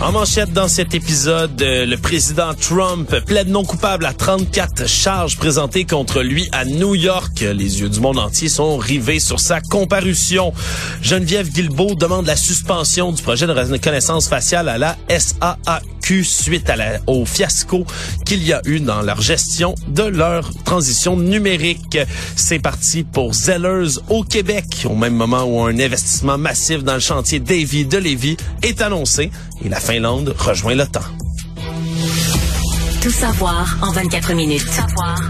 En manchette dans cet épisode, euh, le président Trump plaide non coupable à 34 charges présentées contre lui à New York. Les yeux du monde entier sont rivés sur sa comparution. Geneviève Guilbeault demande la suspension du projet de reconnaissance faciale à la SAAQ suite au fiasco qu'il y a eu dans leur gestion de leur transition numérique. C'est parti pour Zellers au Québec, au même moment où un investissement massif dans le chantier Davy de Lévis est annoncé et la Finlande rejoint l'OTAN. Tout savoir en 24 minutes. Tout savoir en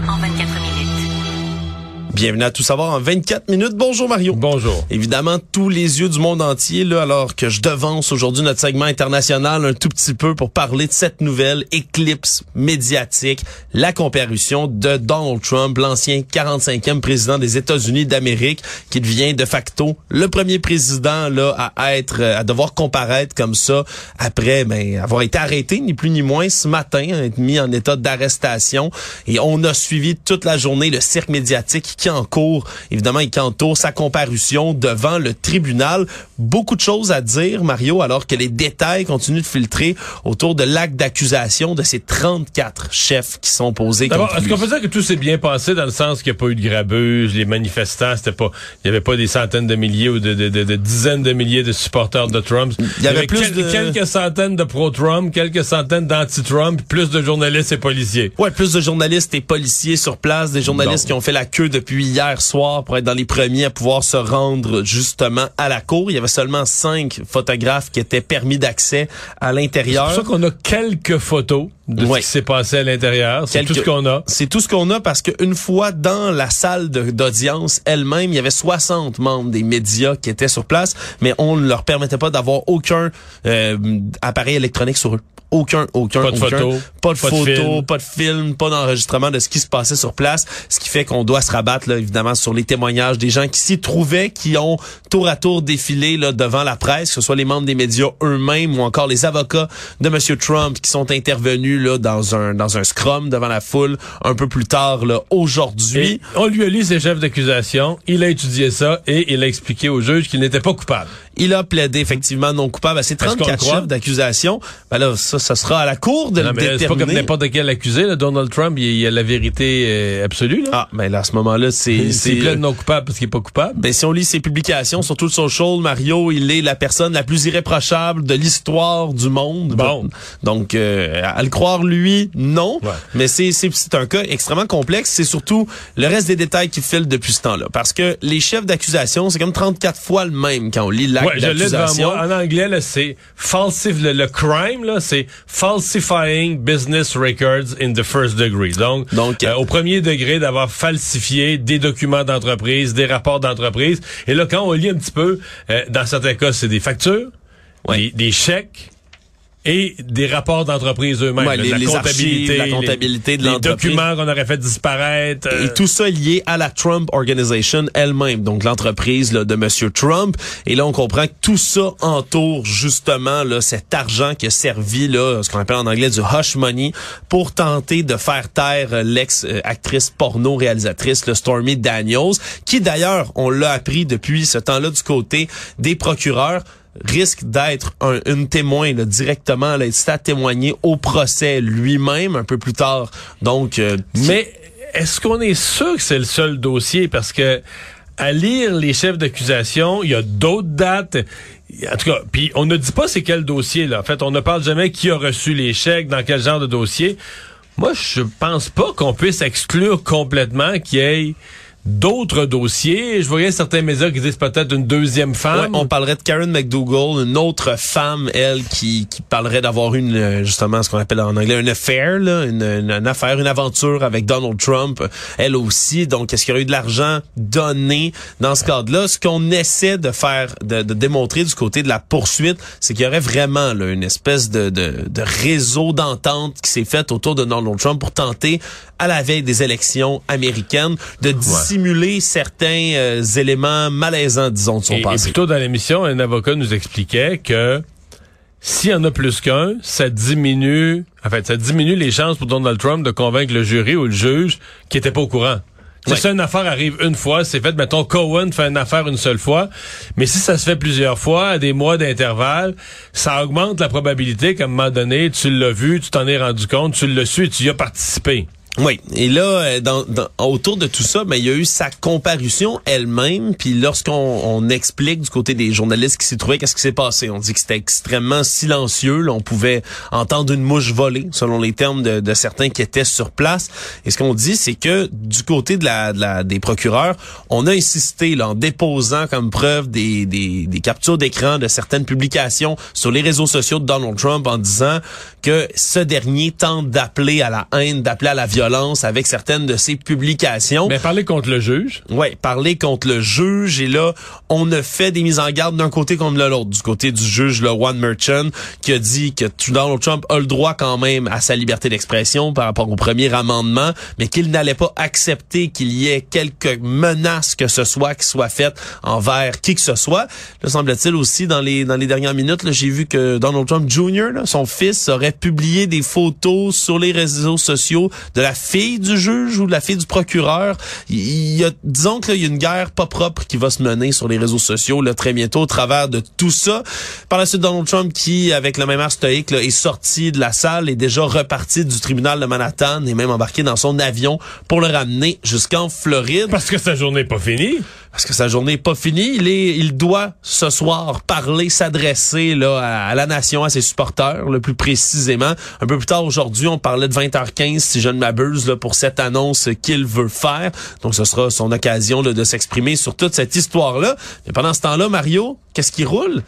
24 minutes. Bienvenue à Tout savoir en 24 minutes. Bonjour Mario. Bonjour. Évidemment, tous les yeux du monde entier, là, alors que je devance aujourd'hui notre segment international un tout petit peu pour parler de cette nouvelle éclipse médiatique, la comparution de Donald Trump, l'ancien 45e président des États-Unis d'Amérique, qui devient de facto le premier président là à être, à devoir comparaître comme ça après ben, avoir été arrêté, ni plus ni moins, ce matin, être mis en état d'arrestation. Et on a suivi toute la journée le cirque médiatique qui en cours, évidemment, et qui entoure sa comparution devant le tribunal. Beaucoup de choses à dire, Mario, alors que les détails continuent de filtrer autour de l'acte d'accusation de ces 34 chefs qui sont posés D'abord, est-ce qu'on peut dire que tout s'est bien passé dans le sens qu'il n'y a pas eu de grabuge, les manifestants, c'était pas, il y avait pas des centaines de milliers ou de, de, de, de dizaines de milliers de supporters de Trump. Il y avait plus quel- de- quelques centaines de pro-Trump, quelques centaines d'anti-Trump, plus de journalistes et policiers. Ouais, plus de journalistes et policiers sur place, des journalistes Bon. qui ont fait la queue depuis hier soir pour être dans les premiers à pouvoir se rendre justement à la cour. Il y avait seulement cinq photographes qui étaient permis d'accès à C'est l'intérieur. pour ça qu'on a quelques photos de Ouais. ce qui s'est passé à l'intérieur. C'est tout ce qu'on a. C'est tout ce qu'on a parce qu'une fois dans la salle de- d'audience elle-même, il y avait 60 membres des médias qui étaient sur place, mais on ne leur permettait pas d'avoir aucun euh, appareil électronique sur eux. Aucun, aucun, Pas de aucun. photo, pas de pas de photo, film. pas de film, pas d'enregistrement de ce qui se passait sur place, ce qui fait qu'on doit se rabattre là, évidemment sur les témoignages des gens qui s'y trouvaient, qui ont tour à tour défilé là, devant la presse, que ce soit les membres des médias eux-mêmes ou encore les avocats de Monsieur Trump qui sont intervenus là dans un dans un scrum devant la foule un peu plus tard là aujourd'hui. On lui a lu ses chefs d'accusation, il a étudié ça et il a expliqué au juge qu'il n'était pas coupable. Il a plaidé effectivement non coupable à le 34 croit? chefs d'accusation. Ben là, ça, ça sera à la cour de Non, le mais c'est pas comme déterminer. n'importe quel accusé. Là. Donald Trump, il, il a la vérité euh, absolue. Là. Ah, ben là, à ce moment-là, c'est... il c'est s'est plaide non coupable parce qu'il est pas coupable. Ben, si on lit ses publications sur tout le social, Mario, il est la personne la plus irréprochable de l'histoire du monde. Bon. Donc, euh, à le croire, lui, non. Ouais. Mais c'est, c'est, c'est un cas extrêmement complexe. C'est surtout le reste des détails qui filent depuis ce temps-là. Parce que les chefs d'accusation, c'est comme 34 fois le même quand on lit l'acte Ouais, je l'ai devant moi. En anglais, là, c'est falsif, le, le crime, là, c'est falsifying business records in the first degree. Donc, Donc, euh, au premier degré, d'avoir falsifié des documents d'entreprise, des rapports d'entreprise. Et là, quand on lit un petit peu, euh, dans certains cas, c'est des factures, Ouais. des, des chèques. Et des rapports d'entreprise eux-mêmes, Ouais, la les comptabilité, archives, la les- comptabilité de les documents qu'on aurait fait disparaître. euh, Et tout ça lié à la Trump Organization elle-même, donc l'entreprise de Monsieur Trump. Et là, on comprend que tout ça entoure justement là, cet argent qui a servi, là, ce qu'on appelle en anglais du hush money, pour tenter de faire taire euh, l'ex-actrice porno réalisatrice, le Stormy Daniels, qui d'ailleurs, on l'a appris depuis ce temps-là du côté des procureurs, risque d'être un, une témoin directement, là, témoigner au procès lui-même un peu plus tard. Donc, euh, Mais est-ce qu'on est sûr que c'est le seul dossier? Parce que à lire les chefs d'accusation, il y a d'autres dates. En tout cas, puis on ne dit pas c'est quel dossier là. En fait, on ne parle jamais qui a reçu les chèques, dans quel genre de dossier. Moi, je pense pas qu'on puisse exclure complètement qu'il y ait d'autres dossiers. Je voyais certains médias qui disent peut-être une deuxième Ouais, femme. on parlerait de Karen McDougall, une autre femme, elle, qui, qui parlerait d'avoir une, euh, justement, ce qu'on appelle en anglais une affaire, là, une, une, une affaire, une aventure avec Donald Trump, elle aussi. Donc, est-ce qu'il y aurait eu de l'argent donné dans ce cadre-là? Ce qu'on essaie de faire, de, de démontrer du côté de la poursuite, c'est qu'il y aurait vraiment là, une espèce de, de, de réseau d'entente qui s'est fait autour de Donald Trump pour tenter, à la veille des élections américaines, de dissimuler dissimuler certains euh, éléments malaisants, disons, de son Et, et passé. plus tôt dans l'émission, un avocat nous expliquait que s'il y en a plus qu'un, ça diminue, en fait, ça diminue les chances pour Donald Trump de convaincre le jury ou le juge qui était pas au courant. Si une affaire arrive une fois, c'est fait, mettons, Cohen fait une affaire une seule fois, mais si ça se fait plusieurs fois, à des mois d'intervalle, ça augmente la probabilité qu'à un moment donné, tu l'as vu, tu t'en es rendu compte, tu l'as su et tu y as participé. Oui, et là, euh, dans, autour de tout ça, ben, il y a eu sa comparution elle-même. Puis lorsqu'on on explique du côté des journalistes qui s'y trouvaient, qu'est-ce qui s'est passé? On dit que c'était extrêmement silencieux. là. on pouvait entendre une mouche voler, selon les termes de, certains qui étaient sur place. Et ce qu'on dit, c'est que du côté des procureurs, on a insisté en déposant comme preuve des, des, des captures d'écran de certaines publications sur les réseaux sociaux de Donald Trump en disant que ce dernier tente d'appeler à la haine, d'appeler à la violence avec certaines de ses publications. Mais parler contre le juge? Ouais, parler contre le juge et là, on a fait des mises en garde d'un côté comme de l'autre. Du côté du juge, le One Merchant, qui a dit que Donald Trump a le droit quand même à sa liberté d'expression par rapport au premier amendement, mais qu'il n'allait pas accepter qu'il y ait quelque menace que ce soit qui soit faite envers qui que ce soit. Là, semble-t-il aussi dans les dans les dernières minutes, j'ai vu que Donald Trump Jr., là, son fils, aurait publié des photos sur les réseaux sociaux de la fille du juge ou de la fille du procureur. Il y a, disons que y a une guerre pas propre qui va se mener sur les réseaux sociaux là, très bientôt au travers de tout ça. Par la suite, Donald Trump qui, avec le même air stoïque, est sorti de la salle, est déjà reparti du tribunal de Manhattan et même embarqué dans son avion pour le ramener jusqu'en Floride. Parce que sa journée n'est pas finie. Parce que sa journée n'est pas finie. Il, doit ce soir parler, s'adresser là à, à la nation, à ses supporters, le plus précisément. Un peu plus tard aujourd'hui, on parlait de 20h15, si je ne m'abuse, là, pour cette annonce qu'il veut faire. Donc, ce sera son occasion là, de s'exprimer sur toute cette histoire-là. Mais pendant ce temps-là, Mario, qu'est-ce qui roule?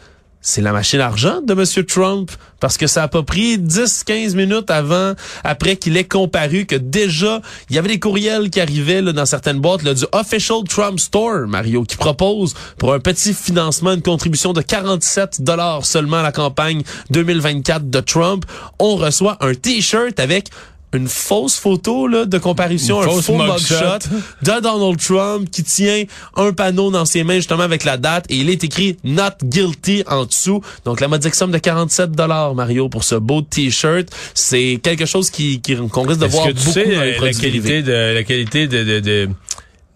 C'est la machine argent de M. Trump parce que ça a pas pris 10-15 minutes avant, après qu'il ait comparu que déjà, il y avait des courriels qui arrivaient dans certaines boîtes là, du Official Trump Store, Mario, qui propose pour un petit financement une contribution de 47 dollars seulement à la campagne 2024 de Trump. On reçoit un T-shirt avec une fausse photo là, de comparution, Une un faux mugshot. de Donald Trump qui tient un panneau dans ses mains justement avec la date et il est écrit Not Guilty en dessous. Donc la modique somme de 47 dollars Mario pour ce beau t-shirt, c'est quelque chose qui qu'on risque de voir que tu beaucoup sais dans les euh, la qualité de la qualité de, de- de-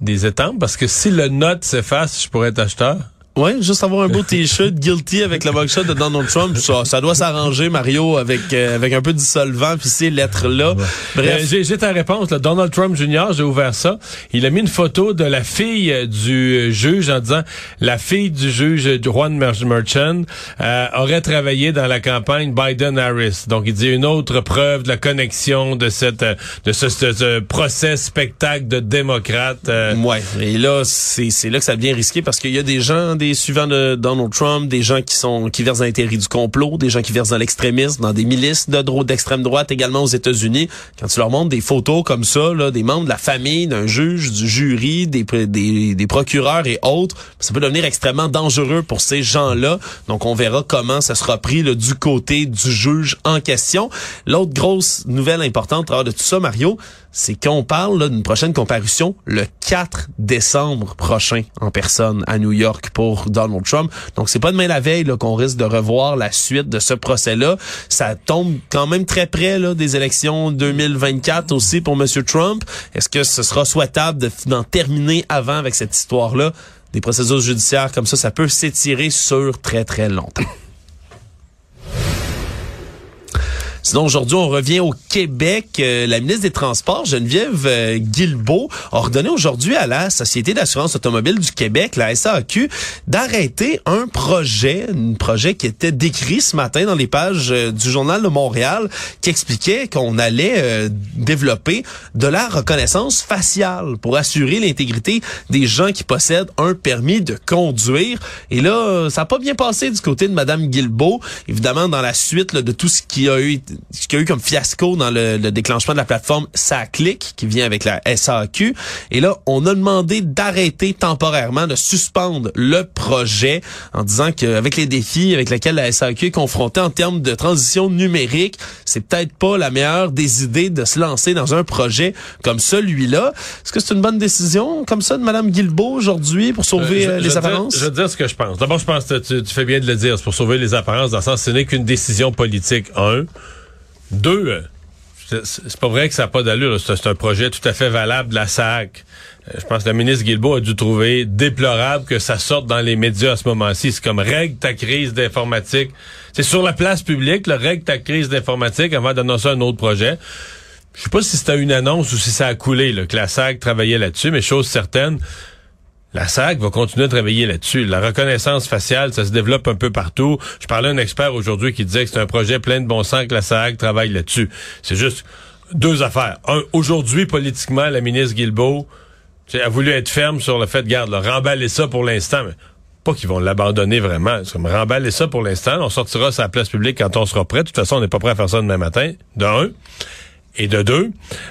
des étampes? Parce que si le note s'efface, je pourrais être acheteur. Ouais, juste avoir un beau t-shirt guilty avec le mugshot de Donald Trump, ça, ça doit s'arranger Mario avec euh, avec un peu de dissolvant puis ces lettres là. Euh, Bref, j'ai j'ai ta réponse. Là. Donald Trump Jr., j'ai ouvert ça. Il a mis une photo de la fille euh, du euh, juge en disant la fille du juge Juan Mer- Merchant euh, aurait travaillé dans la campagne Biden-Harris. Donc, il dit une autre preuve de la connexion de cette euh, de ce, ce- ce procès spectacle de démocrates. euh, Ouais, et là c'est c'est là que ça devient risqué parce qu'il y a des gens des suivants de Donald Trump, des gens qui sont qui versent dans théories du complot, des gens qui versent dans l'extrémisme, dans des milices d'extrême droite également aux États-Unis. Quand tu leur montres des photos comme ça là, des membres de la famille, d'un juge, du jury, des, des procureurs et autres, ça peut devenir extrêmement dangereux pour ces gens-là. Donc on verra comment ça sera pris du côté du juge en question. L'autre grosse nouvelle importante à travers de tout ça Mario, c'est qu'on parle d'une prochaine comparution le 4 décembre prochain en personne à New York pour Donald Trump. Donc c'est pas demain la veille qu'on risque de revoir la suite de ce procès-là. Ça tombe quand même très près là, des élections 2024 aussi pour Monsieur Trump. Est-ce que ce sera souhaitable de- d'en terminer avant avec cette histoire-là? Des procédures judiciaires comme ça, ça peut s'étirer sur très très longtemps. Sinon, aujourd'hui, on revient au Québec. Euh, la ministre des Transports, Geneviève euh, Guilbeault, a ordonné aujourd'hui à la Société d'assurance automobile du Québec, la SAQ, d'arrêter un projet, un projet qui était décrit ce matin dans les pages euh, du Journal de Montréal, qui expliquait qu'on allait euh, développer de la reconnaissance faciale pour assurer l'intégrité des gens qui possèdent un permis de conduire. Et là, ça n'a pas bien passé du côté de Madame Guilbeault. Évidemment, dans la suite là, de tout ce qui a eu ce qu'il y a eu comme fiasco dans le, le déclenchement de la plateforme SACLIC, qui vient avec la SAQ. Et là, on a demandé d'arrêter temporairement, de suspendre le projet en disant qu'avec les défis avec lesquels la SAQ est confrontée en termes de transition numérique, c'est peut-être pas la meilleure des idées de se lancer dans un projet comme celui-là. Est-ce que c'est une bonne décision comme ça de Mme Guilbeault aujourd'hui pour sauver Euh, euh, je- les je vais dire- apparences? je vais te dire ce que je pense. D'abord, je pense que tu, tu fais bien de le dire. C'est pour sauver les apparences, dans le sens ce n'est qu'une décision politique, un. Deux, euh, c'est pas vrai que ça n'a pas d'allure. C'est un projet tout à fait valable de la SAC. Euh, Je pense que la ministre Guilbeault a dû trouver déplorable que ça sorte dans les médias à ce moment-ci. C'est comme règle ta crise d'informatique. C'est sur la place publique, le règle ta crise d'informatique avant d'annoncer un autre projet. Je sais pas si c'était une annonce ou si ça a coulé, là, que la SAC travaillait là-dessus, mais chose certaine, la SAC va continuer à travailler là-dessus. La reconnaissance faciale, ça se développe un peu partout. Je parlais à un expert aujourd'hui qui disait que c'est un projet plein de bon sens que la SAC travaille là-dessus. C'est juste deux affaires. Un, aujourd'hui, politiquement, la ministre Guilbeault a voulu être ferme sur le fait de, garde, remballer ça pour l'instant, mais pas qu'ils vont l'abandonner vraiment. Comme remballer ça pour l'instant. On sortira sa place publique quand on sera prêt. De toute façon, on n'est pas prêt à faire ça demain matin. De un. Et de deux,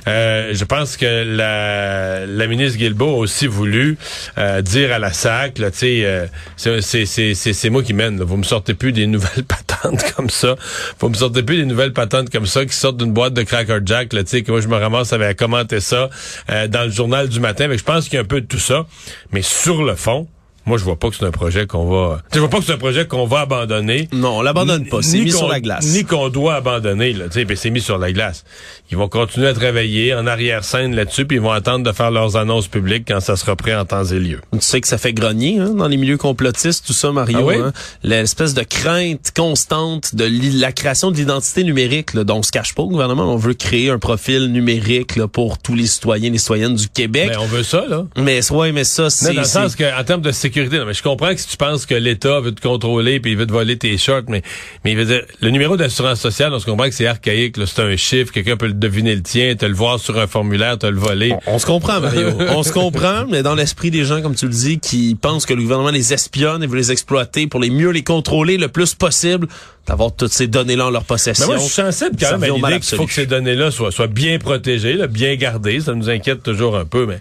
euh, je pense que la, la ministre Guilbeault a aussi voulu euh, dire à la SAC, là, euh, c'est- moi qui mène. là. Vous me sortez plus des nouvelles patentes comme ça. Vous me sortez plus des nouvelles patentes comme ça qui sortent d'une boîte de Cracker Jack, là, que moi je me ramasse avec commenter ça euh, dans le journal du matin. Mais je pense qu'il y a un peu de tout ça. Mais sur le fond, moi je vois pas que c'est un projet qu'on va. Je vois pas que c'est un projet qu'on va abandonner. Non, on l'abandonne pas. C'est mis sur la glace. Ni qu'on doit abandonner, là. Tu sais, ben, c'est mis sur la glace. Ils vont continuer à travailler en arrière-scène là-dessus, puis ils vont attendre de faire leurs annonces publiques quand ça sera prêt en temps et lieu. Tu sais que ça fait grogner hein, dans les milieux complotistes, tout ça, Mario. Ah oui? hein. L'espèce de crainte constante de la création de l'identité numérique. Là, dont on se cache pas au gouvernement. On veut créer un profil numérique là, pour tous les citoyens et les citoyennes du Québec. Ben, on veut ça, là. mais ouais, mais ça, c'est... dans le sens que, en termes de sécurité, non, mais je comprends que si tu penses que l'État veut te contrôler puis il veut te voler tes shorts, mais, mais il veut dire, le numéro d'assurance sociale, on se comprend que c'est archaïque, c'est un chiffre, quelqu'un peut le deviner le tien, te le voir sur un formulaire, te le voler. On se comprend, Mario. on se comprend, mais dans l'esprit des gens, comme tu le dis, qui pensent que le gouvernement les espionne et veut les exploiter pour les mieux les contrôler le plus possible, d'avoir toutes ces données-là en leur Mais possession. moi, je suis sensible quand même à l'idée qu'il faut que ces données-là soient, soient bien protégées, là, bien gardées. Ça nous inquiète toujours un peu, mais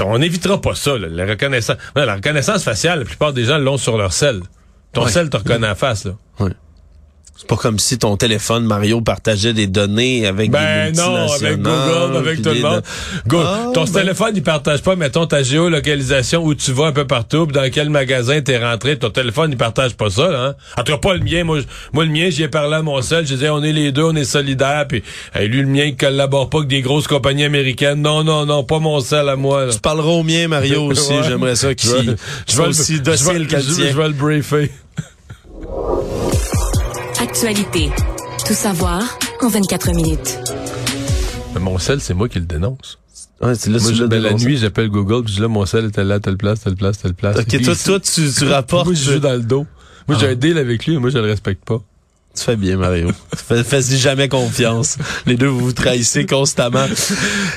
on n'évitera pas ça. Là, la, reconnaissance, la reconnaissance faciale, la plupart des gens l'ont sur leur sel. Ton Ouais. sel te reconnaît en face. Là. C'est pas comme si ton téléphone, Mario, partageait des données avec Ben des non, avec Google, avec tout le monde. Go- Ah, ton ben- téléphone, il partage pas, mettons, ta géolocalisation où tu vas un peu partout, dans quel magasin t'es rentré. Ton téléphone, il partage pas ça, hein. En tout cas, pas le mien. Moi, le mien, j'y ai parlé à mon seul. Je disais, on est les deux, on est solidaires. Puis hey, lui, le mien, il collabore pas avec des grosses compagnies américaines. Non, non, non, pas mon seul à moi. là. Tu parleras au mien, Mario, aussi. Ouais. J'aimerais ça qu'il je vais aussi docile. Je vais le briefer. Actualité. Tout savoir en 24 minutes. Mais mon sel, c'est moi qui le dénonce. Ouais, c'est là, Moi, tu je- l'as ben, la nuit, j'appelle Google, puis je dis là, mon sel était là, telle place, telle place, telle place. Ok, toi, toi, tu, tu rapportes. Moi, je joue dans le dos. Moi, j'ai un deal avec lui, mais moi, je le respecte pas. Tu fais bien, Mario. Fais- Fais-y jamais confiance. Les deux, vous vous trahissez constamment.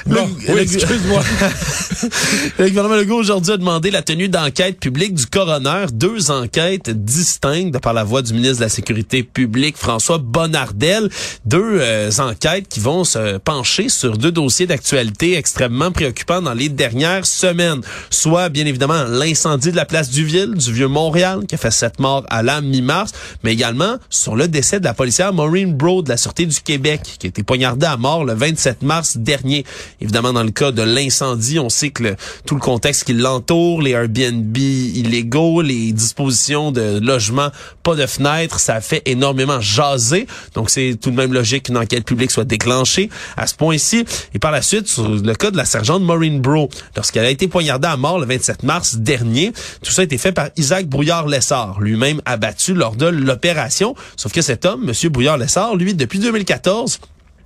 Bon, oui, excuse-moi. Le gouvernement Legault aujourd'hui a demandé la tenue d'enquête publique du coroner, deux enquêtes distinctes par la voix du ministre de la Sécurité publique François Bonnardel, deux euh, enquêtes qui vont se pencher sur deux dossiers d'actualité extrêmement préoccupants dans les dernières semaines, soit bien évidemment l'incendie de la place du Ville du vieux Montréal qui a fait sept morts à la mi-mars, mais également sur le décès de la policière Maureen Bro de la Sûreté du Québec qui a été poignardée à mort le 27 mars dernier. Évidemment dans le cas de l'incendie, on sait que tout le contexte qui l'entoure, les Airbnb illégaux, les dispositions de logement, pas de fenêtres, ça fait énormément jaser. Donc c'est tout de même logique qu'une enquête publique soit déclenchée à ce point-ci. Et par la suite, sur le cas de la sergente Maureen Bro, lorsqu'elle a été poignardée à mort le 27 mars dernier, tout ça a été fait par Isaac Brouillard-Lessard, lui-même abattu lors de l'opération. Sauf que homme, Monsieur Brouillard-Lessard, lui, depuis 2014,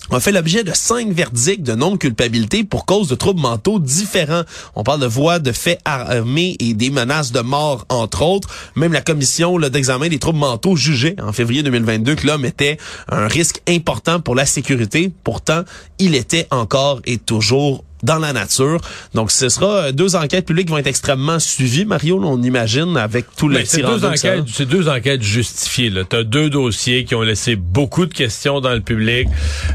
a fait l'objet de cinq verdicts de non-culpabilité pour cause de troubles mentaux différents. On parle de voies de faits armés et des menaces de mort, entre autres. Même la commission d'examen des troubles mentaux jugeait en février 2022 que l'homme était un risque important pour la sécurité. Pourtant, il était encore et toujours dans la nature. Donc, ce sera deux enquêtes publiques qui vont être extrêmement suivies, Mario, on imagine, avec tout le c'est deux enquêtes, c'est deux enquêtes justifiées. Tu as deux dossiers qui ont laissé beaucoup de questions dans le public.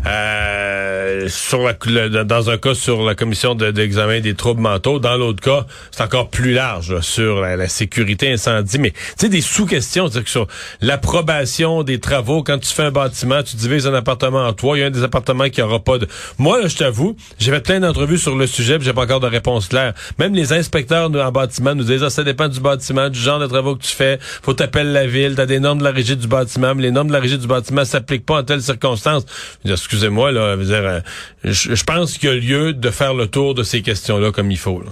Euh, sur la, dans un cas sur la commission d'examen des troubles mentaux, dans l'autre cas, c'est encore plus large sur la, sécurité incendie. Mais tu sais, des sous-questions, sur l'approbation des travaux, quand tu fais un bâtiment, tu divises un appartement en trois, il y a un des appartements qui aura pas de. Moi, là, je t'avoue, j'ai fait plein d'entrevues sur le sujet, j'ai pas encore de réponse claire. Même les inspecteurs en bâtiment nous disent, ah, ça dépend du bâtiment, du genre de travaux que tu fais. Faut t'appeler la ville, t'as des normes de la régie du bâtiment, mais les normes de la régie du bâtiment s'appliquent pas en telles circonstances. Excusez-moi, là, euh, je, pense qu'il y a lieu de faire le tour de ces questions-là comme il faut. Là.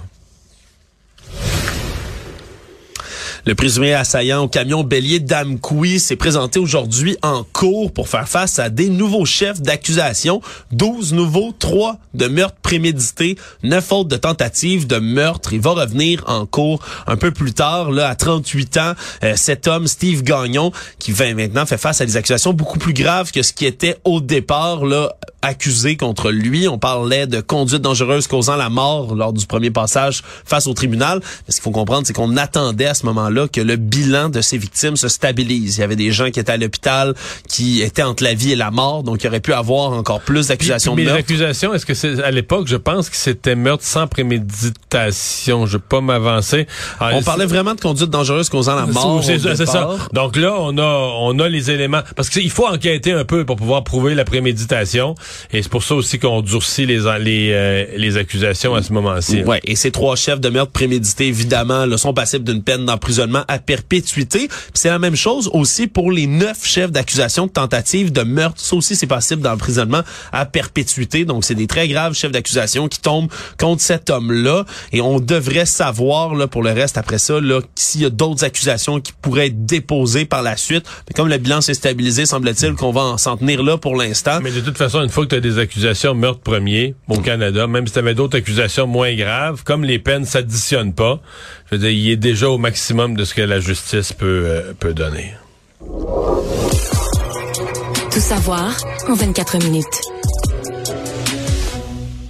Le présumé assaillant au camion bélier d'Amkoui s'est présenté aujourd'hui en cours pour faire face à des nouveaux chefs d'accusation. 12 nouveaux, 3 de meurtre prémédité, 9 autres de tentative de meurtre. Il va revenir en cours un peu plus tard, là, à 38 ans. Euh, cet homme, Steve Gagnon, qui va maintenant fait face à des accusations beaucoup plus graves que ce qui était au départ, là, accusé contre lui. On parlait de conduite dangereuse causant la mort lors du premier passage face au tribunal. Mais ce qu'il faut comprendre, c'est qu'on attendait à ce moment-là que le bilan de ces victimes se stabilise. Il y avait des gens qui étaient à l'hôpital, qui étaient entre la vie et la mort, donc il aurait pu avoir encore plus d'accusations de meurtre. Mais accusations, est-ce que c'est à l'époque, je pense que c'était meurtre sans préméditation. Je vais pas m'avancer. Ah, on parlait vraiment de conduite dangereuse causant la mort. C'est ça. Donc là, on a on a les éléments parce qu'il faut enquêter un peu pour pouvoir prouver la préméditation et c'est pour ça aussi qu'on durcit les les euh, les accusations à ce moment-ci. Ouais, et ces trois chefs de meurtre prémédité évidemment le sont passibles d'une peine d'emprisonnement à perpétuité. C'est la même chose aussi pour les neuf chefs d'accusation de tentative de meurtre. Ça aussi, c'est possible d'emprisonnement à perpétuité. Donc, c'est des très graves chefs d'accusation qui tombent contre cet homme-là. Et on devrait savoir, là, pour le reste, après ça, là, s'il y a d'autres accusations qui pourraient être déposées par la suite. Mais comme le bilan s'est stabilisé, semble-t-il qu'on va s'en tenir là pour l'instant. Mais de toute façon, une fois que tu as des accusations meurtre premier au Canada, même si tu avais d'autres accusations moins graves, comme les peines s'additionnent pas, je veux dire, il est déjà au maximum de ce que la justice peut, euh, peut donner. Tout savoir en 24 minutes.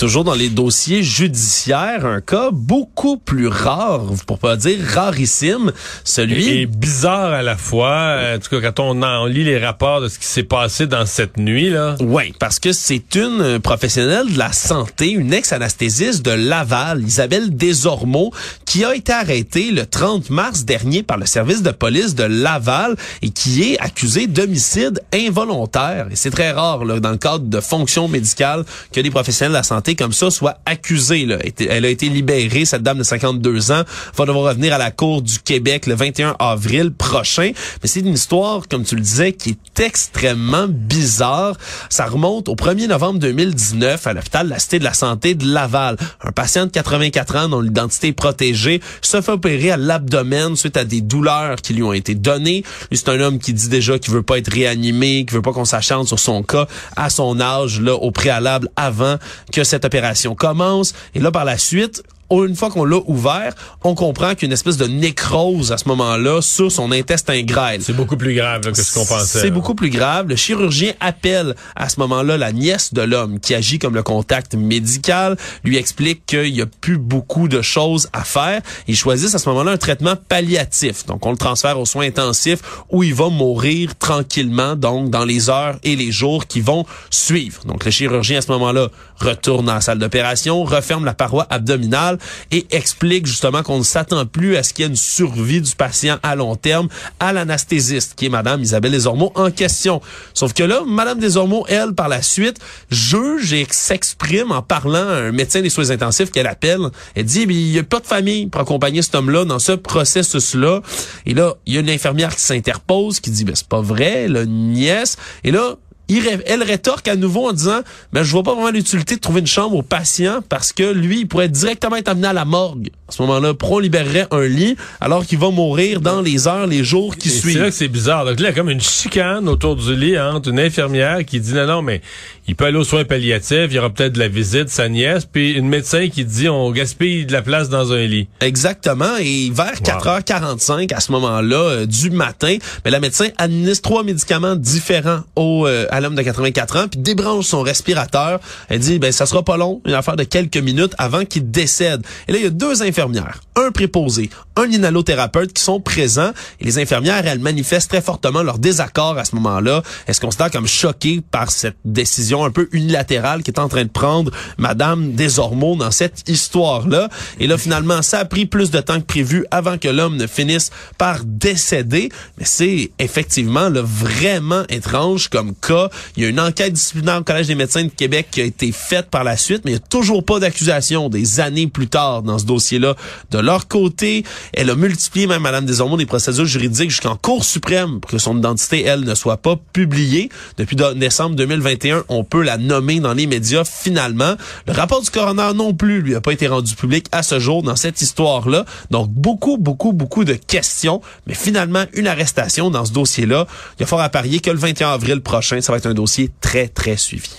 Toujours dans les dossiers judiciaires, un cas beaucoup plus rare, pour pas dire rarissime, celui... Et bizarre à la fois, en tout cas quand on, en, lit les rapports de ce qui s'est passé dans cette nuit, là. Oui, parce que c'est une professionnelle de la santé, une ex-anesthésiste de Laval, Isabelle Desormeaux, qui a été arrêtée le 30 mars dernier par le service de police de Laval et qui est accusée d'homicide involontaire. Et c'est très rare, là, dans le cadre de fonctions médicales, que des professionnels de la santé comme ça soit accusée. Là. Elle a été libérée, cette dame de 52 ans, va devoir revenir à la Cour du Québec le 21 avril prochain. Mais c'est une histoire, comme tu le disais, qui est extrêmement bizarre. Ça remonte au 1er novembre 2019 à l'hôpital de la Cité de la Santé de Laval. Un patient de 84 ans dont l'identité est protégée se fait opérer à l'abdomen suite à des douleurs qui lui ont été données. C'est un homme qui dit déjà qu'il veut pas être réanimé, qu'il veut pas qu'on s'acharne sur son cas à son âge, là, au préalable, avant que cette opération commence. Et là, par la suite, une fois qu'on l'a ouvert, on comprend qu'il y a une espèce de nécrose à ce moment-là sur son intestin grêle. C'est beaucoup plus grave que ce qu'on pensait. C'est beaucoup plus grave. Le chirurgien appelle à ce moment-là la nièce de l'homme qui agit comme le contact médical, lui explique qu'il y a plus beaucoup de choses à faire. Ils choisissent à ce moment-là un traitement palliatif. Donc on le transfère aux soins intensifs où il va mourir tranquillement donc dans les heures et les jours qui vont suivre. Donc le chirurgien à ce moment-là retourne dans la salle d'opération, referme la paroi abdominale et explique justement qu'on ne s'attend plus à ce qu'il y ait une survie du patient à long terme à l'anesthésiste, qui est Madame Isabelle Desormeaux en question. Sauf que là, Madame Desormeaux, elle, par la suite, juge et s'exprime en parlant à un médecin des soins intensifs qu'elle appelle. Elle dit, il n'y a pas de famille pour accompagner cet homme-là dans ce processus-là. Et là, il y a une infirmière qui s'interpose, qui dit, ben, c'est pas vrai, la nièce. Et là, elle rétorque à nouveau en disant mais ben, je vois pas vraiment l'utilité de trouver une chambre au patient parce que lui il pourrait directement être amené à la morgue. À ce moment-là, Pro libérerait un lit alors qu'il va mourir dans les heures, les jours qui suivent. C'est là que c'est bizarre. Donc là, il y a comme une chicane autour du lit entre une infirmière qui dit non non mais il peut aller aux soins palliatifs, il y aura peut-être de la visite, sa nièce, puis une médecin qui dit on gaspille de la place dans un lit. Exactement. Et vers 4h45 à ce moment-là euh, du matin, mais la médecin administre trois médicaments différents au euh, à l'homme de 84 ans, puis débranche son respirateur. Elle dit ben ça sera pas long, une affaire de quelques minutes avant qu'il décède. Et là il y a deux infirmières, un préposé, un inhalothérapeute qui sont présents. Et les infirmières elles manifestent très fortement leur désaccord à ce moment-là. Elles se considèrent comme choquées par cette décision un peu unilatérale qui est en train de prendre Madame Desormeaux dans cette histoire-là. Et là, finalement, ça a pris plus de temps que prévu avant que l'homme ne finisse par décéder. Mais c'est effectivement là, vraiment étrange comme cas. Il y a une enquête disciplinaire au Collège des médecins de Québec qui a été faite par la suite, mais il n'y a toujours pas d'accusation des années plus tard dans ce dossier-là. De leur côté, elle a multiplié, même Madame Desormeaux, des procédures juridiques jusqu'en Cour suprême pour que son identité, elle, ne soit pas publiée. Depuis décembre 2021, on peut la nommer dans les médias finalement. Le rapport du coroner non plus lui a pas été rendu public à ce jour dans cette histoire-là. Donc beaucoup, beaucoup, beaucoup de questions, mais finalement une arrestation dans ce dossier-là. Il y a fort à parier que le 21 avril prochain, ça va être un dossier très, très suivi.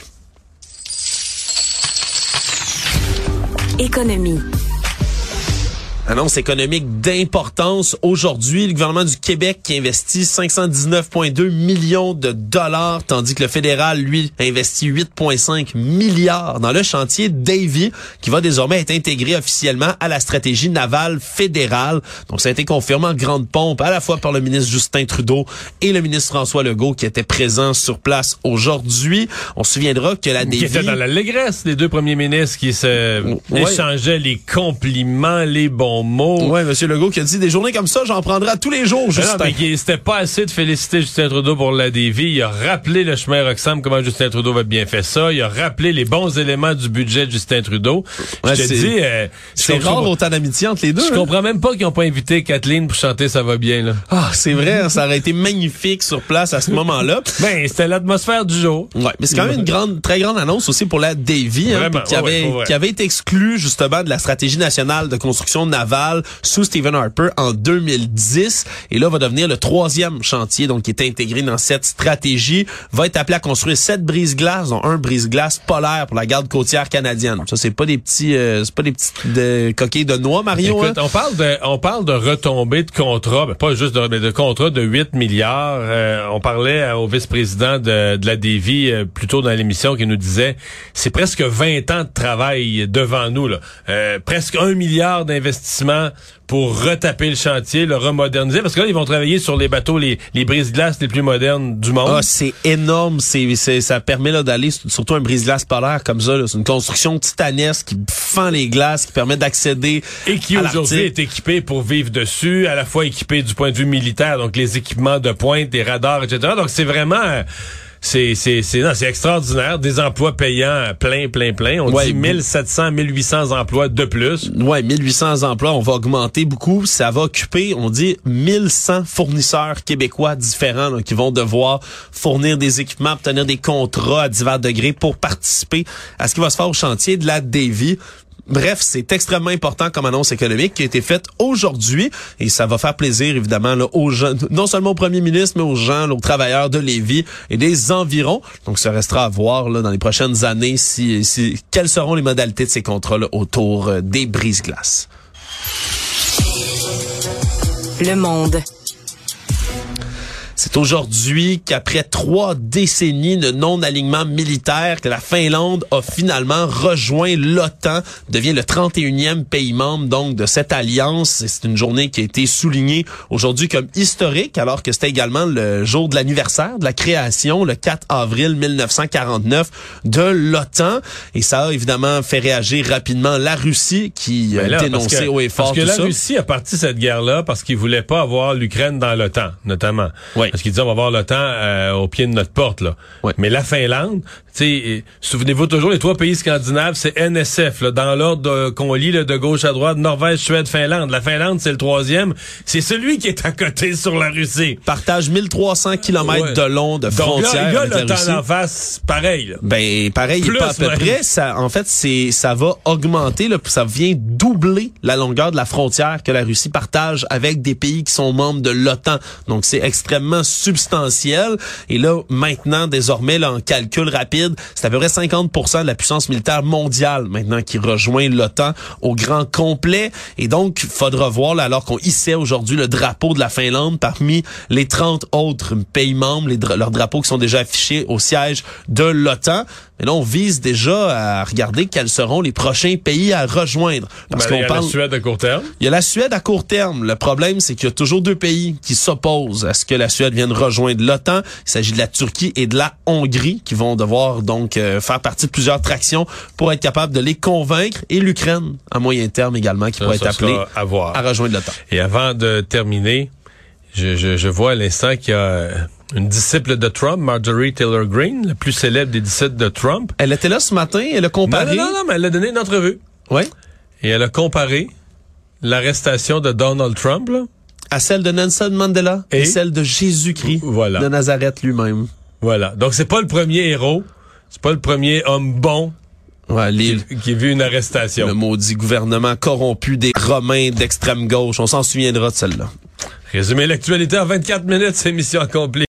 Économie. Annonce économique d'importance. Aujourd'hui, le gouvernement du Québec qui investit 519,2 millions de dollars, tandis que le fédéral, lui, investit 8,5 milliards dans le chantier Davy, qui va désormais être intégré officiellement à la stratégie navale fédérale. Donc, ça a été confirmé en grande pompe, à la fois par le ministre Justin Trudeau et le ministre François Legault, qui étaient présents sur place aujourd'hui. On se souviendra que la Davy... Qui était dans l'allégresse, les deux premiers ministres qui se Ouais. échangeaient les compliments, les bons mots. Ouais, Monsieur Legault qui a dit des journées comme ça, j'en prendrai à tous les jours, Mais non, Justin. mais c'était pas assez de féliciter Justin Trudeau pour la dévie. Il a rappelé le chemin Roxham, comment Justin Trudeau va bien fait ça. Il a rappelé les bons éléments du budget de Justin Trudeau. Ouais, je te c'est- dis, euh, C'est rare autant d'amitié entre les deux. Je hein. comprends même pas qu'ils ont pas invité Kathleen pour chanter Ça va bien, là. Ah, c'est vrai, hein, ça aurait été magnifique sur place à ce moment-là. Ben, c'était l'atmosphère du jour. Ouais, mais c'est quand même une grande, très grande annonce aussi pour la Davy, hein, qui avait, ouais, ouais. qui avait été exclue justement de la stratégie nationale de construction navale sous Stephen Harper en 2010, et là va devenir le troisième chantier donc qui est intégré dans cette stratégie, va être appelé à construire sept brise-glaces, dont un brise-glace polaire pour la garde côtière canadienne. Ça c'est pas des petits, euh, c'est pas des petites de, coquilles de noix, Mario. Hein? on parle de on parle de retombées de contrats, pas juste de, mais de contrats de 8 milliards. Euh, on parlait euh, au vice-président de, de la Dévie euh, plus tôt dans l'émission qui nous disait c'est presque 20 ans de travail devant nous là. Euh, presque un milliard d'investissements pour retaper le chantier, le remoderniser parce que là ils vont travailler sur les bateaux les, les brise-glaces les plus modernes du monde. Ah, c'est énorme, c'est c'est ça permet là d'aller sur- surtout un brise-glace polaire comme ça, c'est une construction titanesque qui fend les glaces, qui permet d'accéder Et qui aujourd'hui est équipé pour vivre dessus, à la fois équipé du point de vue militaire, donc les équipements de pointe, des radars, etc. Donc c'est vraiment, euh, c'est c'est c'est non, c'est extraordinaire, des emplois payants euh, plein plein plein. On Ouais, dit bou- 1700, 1800 emplois de plus. Ouais, 1800 emplois, on va augmenter beaucoup. Ça va occuper, on dit, 1100 fournisseurs québécois différents là, qui vont devoir fournir des équipements, obtenir des contrats à divers degrés pour participer à ce qui va se faire au chantier de la Davy. Bref, c'est extrêmement important comme annonce économique qui a été faite aujourd'hui et ça va faire plaisir évidemment aux gens, non seulement au premier ministre, mais aux gens, aux travailleurs de Lévis et des environs. Donc, ça restera à voir dans les prochaines années si, si quelles seront les modalités de ces contrats là, autour euh, des brises-glaces. Le monde. C'est aujourd'hui qu'après trois décennies de non-alignement militaire, que la Finlande a finalement rejoint l'OTAN, devient le 31e pays membre donc de cette alliance. C'est une journée qui a été soulignée aujourd'hui comme historique, alors que c'était également le jour de l'anniversaire de la création, le 4 avril 1949, de l'OTAN. Et ça a évidemment fait réagir rapidement la Russie, qui a Ben là, parce dénoncé haut et fort Parce que tout la ça. Russie a parti cette guerre-là parce qu'il voulait pas avoir l'Ukraine dans l'OTAN, notamment. Oui. Parce qu'il disait on va avoir l'OTAN euh, au pied de notre porte là. Mais la Finlande, sais, souvenez-vous toujours les trois pays scandinaves, c'est NSF là, dans l'ordre qu'on lit là, de gauche à droite, Norvège, Suède, Finlande. La Finlande c'est le troisième, c'est celui qui est à côté sur la Russie. Partage 1300 kilomètres Ouais. de long de Donc frontières là, avec la l'OTAN Russie. en face, pareil. Là. Ben pareil, Plus pas à peu même. près. Ça, en fait, c'est ça va augmenter, là, ça vient doubler la longueur de la frontière que la Russie partage avec des pays qui sont membres de l'OTAN. Donc c'est extrêmement vraiment substantielle. Et là, maintenant, désormais, là, en calcul rapide, c'est à peu près 50 de la puissance militaire mondiale maintenant qui rejoint l'OTAN au grand complet. Et donc, faudra voir, là, alors qu'on hissait aujourd'hui le drapeau de la Finlande parmi les 30 autres pays membres, leurs drapeaux qui sont déjà affichés au siège de l'OTAN. Mais là, on vise déjà à regarder quels seront les prochains pays à rejoindre. Parce ben, qu'on parle. la Suède à court terme. Il y a la Suède à court terme. Le problème, c'est qu'il y a toujours deux pays qui s'opposent à ce que la Suède vienne rejoindre l'OTAN. Il s'agit de la Turquie et de la Hongrie qui vont devoir donc euh, faire partie de plusieurs tractions pour être capable de les convaincre et l'Ukraine à moyen terme également qui pourrait être appelée à, à rejoindre l'OTAN. Et avant de terminer, je, je, je vois à l'instant qu'il y a une disciple de Trump, Marjorie Taylor Greene, la plus célèbre des disciples de Trump. Elle était là ce matin, elle a comparé. Non, non, non, mais elle a donné une entrevue. Oui. Et elle a comparé l'arrestation de Donald Trump à celle de Nelson Mandela et, celle de Jésus-Christ voilà. de Nazareth lui-même. Voilà. Donc c'est pas le premier héros, c'est pas le premier homme bon Ouais, qui, qui, a vu une arrestation. Le maudit gouvernement corrompu des Romains d'extrême gauche. On s'en souviendra de celle-là. Résumer l'actualité en 24 minutes, c'est mission accomplie.